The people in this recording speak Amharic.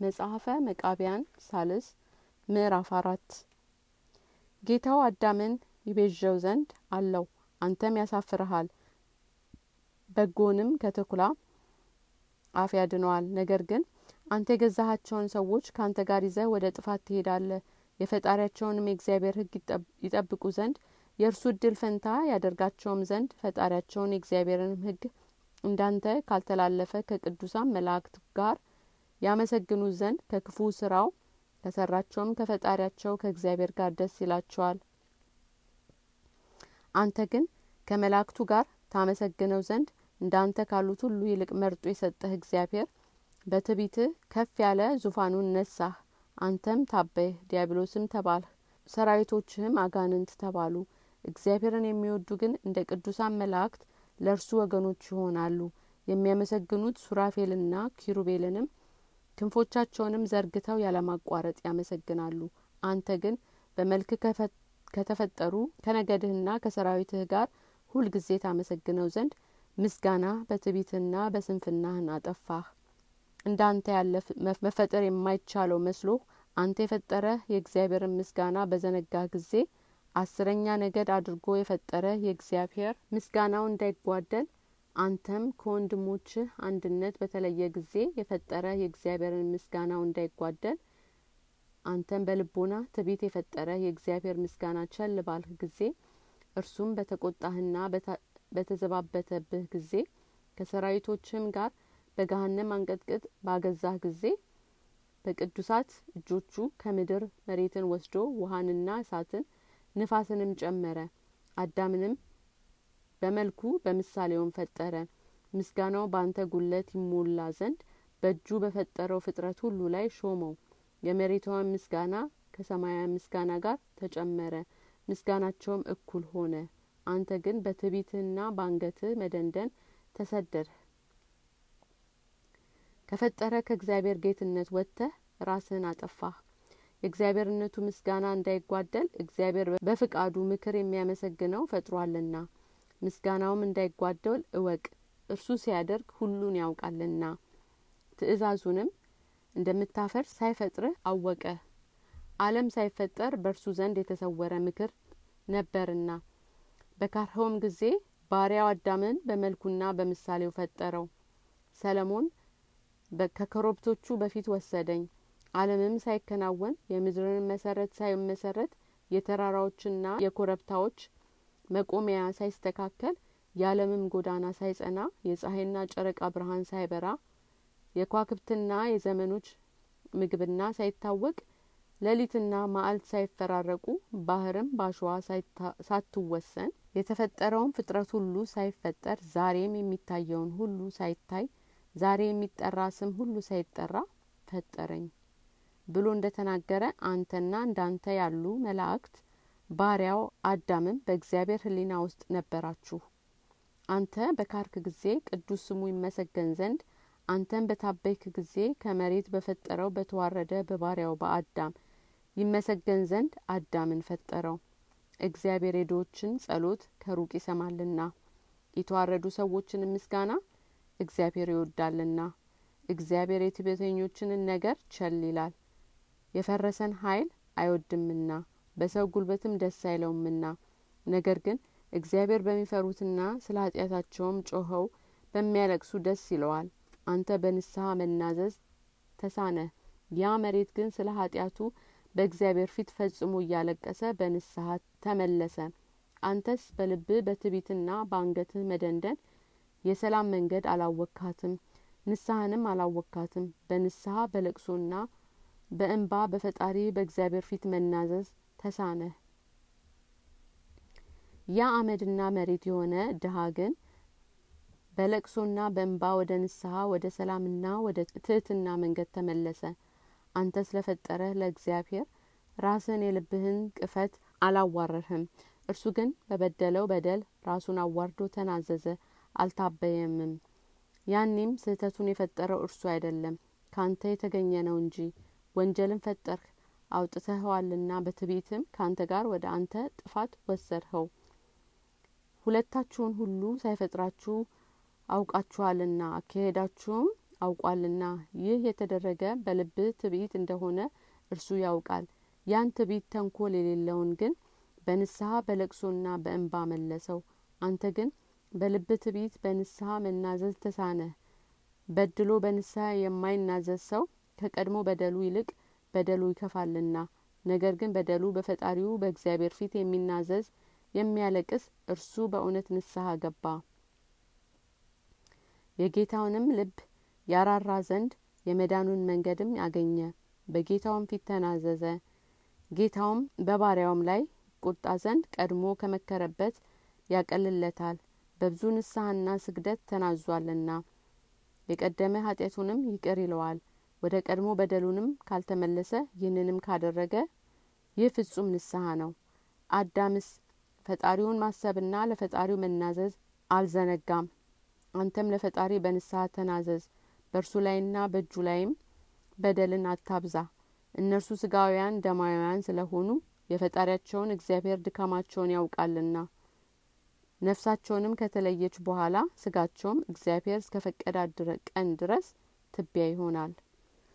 መጽሐፈ መቃቢያን ሳልስ ምዕራፍ አራት። ጌታው አዳምን ይቤዠው ዘንድ አለው አንተም ያሳፍርሃል በጎንም ከተኩላ አፍ ያድነዋል። ነገር ግን አንተ የገዛሃቸውን ሰዎች ከአንተ ጋር ይዘህ ወደ ጥፋት ትሄዳለህ። የፈጣሪያቸውንም የእግዚአብሔር ህግ ይጠብቁ ዘንድ የእርሱ እድል ፈንታ ያደርጋቸውም ዘንድ ፈጣሪያቸውን የእግዚአብሔርንም ህግ እንዳንተ ካልተላለፈ ከቅዱሳን መላእክት ጋር ያመሰግኑት ዘንድ ከክፉ ስራው ከሰራቸውም ከፈጣሪያቸው ከእግዚአብሔር ጋር ደስ ይላቸዋል። አንተ ግን ከመላእክቱ ጋር ታመሰግነው ዘንድ እንዳንተ ካሉት ሁሉ ይልቅ መርጦ የሰጠህ እግዚአብሔር በትቢትህ ከፍ ያለ ዙፋኑን ነሳህ። አንተም ታበይህ ዲያብሎስም ተባልህ ሰራዊቶችህም አጋንንት ተባሉ። እግዚአብሔርን የሚወዱ ግን እንደ ቅዱሳን መላእክት ለእርሱ ወገኖች ይሆናሉ። የሚያመሰግኑት ሱራፌልና ኪሩቤልንም ክንፎቻቸውንም ዘርግተው ያለማቋረጥ ያመሰግናሉ። አንተ ግን በመልክ ከተፈጠሩ ከነገድህና ከሰራዊትህ ጋር ሁልጊዜ ታመሰግነው ዘንድ ምስጋና በትቢትና በስንፍናህን አጠፋህ። እንዳንተ ያለ መፈጠር የማይቻለው መስሎ አንተ የፈጠረህ የእግዚአብሔርን ምስጋና በዘነጋህ ጊዜ አስረኛ ነገድ አድርጎ የፈጠረ የእግዚአብሔር ምስጋናው እንዳይጓደል አንተም ከወንድሞችህ አንድነት በተለየ ጊዜ የፈጠረ የእግዚአብሔርን ምስጋናው እንዳይጓደል አንተም በልቦና ትቢት የፈጠረ የእግዚአብሔር ምስጋና ቸል ባልህ ጊዜ እርሱም በተቆጣህና በተዘባበተብህ ጊዜ ከሰራዊቶችም ጋር በገሀነም አንቀጥቅጥ ባገዛህ ጊዜ በቅዱሳት እጆቹ ከምድር መሬትን ወስዶ ውሀንና እሳትን ንፋስንም ጨመረ አዳምንም በመልኩ በምሳሌውም ፈጠረ። ምስጋናው በአንተ ጉለት ይሞላ ዘንድ በእጁ በፈጠረው ፍጥረት ሁሉ ላይ ሾመው። የመሬቷን ምስጋና ከሰማያዊ ምስጋና ጋር ተጨመረ። ምስጋናቸውም እኩል ሆነ። አንተ ግን በትቢትህና በአንገትህ መደንደን ተሰደድህ ከፈጠረ ከእግዚአብሔር ጌትነት ወጥተህ ራስህን አጠፋህ። የእግዚአብሔርነቱ ምስጋና እንዳይጓደል እግዚአብሔር በፍቃዱ ምክር የሚያመሰግነው ፈጥሯልና ምስጋናውም እንዳይጓደል እወቅ። እርሱ ሲያደርግ ሁሉን ያውቃልና። ትእዛዙንም እንደምታፈርስ ሳይፈጥርህ አወቀ። አለም ሳይፈጠር በእርሱ ዘንድ የተሰወረ ምክር ነበርና። በካርኸውም ጊዜ ባሪያው አዳምን በመልኩና በምሳሌው ፈጠረው። ሰለሞን ከኮረብቶቹ በፊት ወሰደኝ። አለምም ሳይከናወን የምድርን መሰረት ሳይመሰረት የተራራዎችና የኮረብታዎች መቆሚያ ሳይስተካከል የዓለምም ጎዳና ሳይጸና የፀሐይና ጨረቃ ብርሃን ሳይበራ የኳክብትና የዘመኖች ምግብና ሳይታወቅ ሌሊትና ማዕልት ሳይፈራረቁ ባህርም ባሸዋ ሳትወሰን የተፈጠረውን ፍጥረት ሁሉ ሳይፈጠር ዛሬም የሚታየውን ሁሉ ሳይታይ ዛሬ የሚጠራ ስም ሁሉ ሳይጠራ ፈጠረኝ ብሎ እንደ ተናገረ አንተና እንዳንተ ያሉ መላእክት ባሪያው አዳምም በእግዚአብሔር ህሊና ውስጥ ነበራችሁ። አንተ በካርክ ጊዜ ቅዱስ ስሙ ይመሰገን ዘንድ አንተን በታበይክ ጊዜ ከመሬት በፈጠረው በተዋረደ በባሪያው በአዳም ይመሰገን ዘንድ አዳምን ፈጠረው። እግዚአብሔር የድሆችን ጸሎት ከሩቅ ይሰማልና የተዋረዱ ሰዎችን ምስጋና እግዚአብሔር ይወዳልና እግዚአብሔር የትቤተኞችንን ነገር ቸል ይላል። የፈረሰን ኃይል አይወድምና በሰው ጉልበትም ደስ አይለውምና። ነገር ግን እግዚአብሔር በሚፈሩትና ስለ ኃጢአታቸውም ጮኸው በሚያለቅሱ ደስ ይለዋል። አንተ በንስሐ መናዘዝ ተሳነ ያ መሬት ግን ስለ ኃጢአቱ በእግዚአብሔር ፊት ፈጽሞ እያለቀሰ በንስሐ ተመለሰ። አንተስ በልብህ በትቢትና በአንገትህ መደንደን የሰላም መንገድ አላወካትም ንስሐንም አላወካትም በንስሐ በለቅሶና በእንባ በፈጣሪ በእግዚአብሔር ፊት መናዘዝ ተሳነህ ያ አመድና መሬት የሆነ ድሀ ግን በለቅሶና በእንባ ወደ ንስሐ ወደ ሰላምና ወደ ትህትና መንገድ ተመለሰ። አንተ ስለፈጠረህ ለእግዚአብሔር ራስን የልብህን ቅፈት አላዋረርህም። እርሱ ግን በበደለው በደል ራሱን አዋርዶ ተናዘዘ አልታበየምም። ያኔም ስህተቱን የፈጠረው እርሱ አይደለም ካንተ የተገኘ ነው እንጂ። ወንጀልን ፈጠርህ አውጥተኸዋልና በትቤትም ካንተ ጋር ወደ አንተ ጥፋት ወሰድኸው። ሁለታችሁን ሁሉ ሳይፈጥራችሁ አውቃችኋልና አካሄዳችሁም አውቋልና። ይህ የተደረገ በልብህ ትዕቢት እንደሆነ እርሱ ያውቃል። ያን ትዕቢት ተንኮል የሌለውን ግን በንስሐ በለቅሶና በእንባ መለሰው። አንተ ግን በልብ ትዕቢት በንስሐ መናዘዝ ተሳነህ። በድሎ በንስሐ የማይናዘዝ ሰው ከቀድሞ በደሉ ይልቅ በደሉ ይከፋልና። ነገር ግን በደሉ በፈጣሪው በእግዚአብሔር ፊት የሚናዘዝ የሚያለቅስ እርሱ በእውነት ንስሐ ገባ። የጌታውንም ልብ ያራራ ዘንድ የመዳኑን መንገድም አገኘ በጌታውም ፊት ተናዘዘ። ጌታውም በባሪያውም ላይ ቁጣ ዘንድ ቀድሞ ከመከረበት ያቀልለታል። በብዙ ንስሐና ስግደት ተናዟልና የቀደመ ኃጢአቱንም ይቅር ይለዋል ወደ ቀድሞ በደሉንም ካልተመለሰ ይህንንም ካደረገ ይህ ፍጹም ንስሐ ነው። አዳምስ ፈጣሪውን ማሰብና ለፈጣሪው መናዘዝ አልዘነጋም። አንተም ለፈጣሪ በንስሐ ተናዘዝ በእርሱ ላይና በእጁ ላይም በደልን አታብዛ። እነርሱ ስጋውያን ደማውያን ስለሆኑ የፈጣሪያቸውን እግዚአብሔር ድካማቸውን ያውቃልና። ነፍሳቸውንም ከተለየች በኋላ ስጋቸውም እግዚአብሔር እስከ ፈቀዳት ቀን ድረስ ትቢያ ይሆናል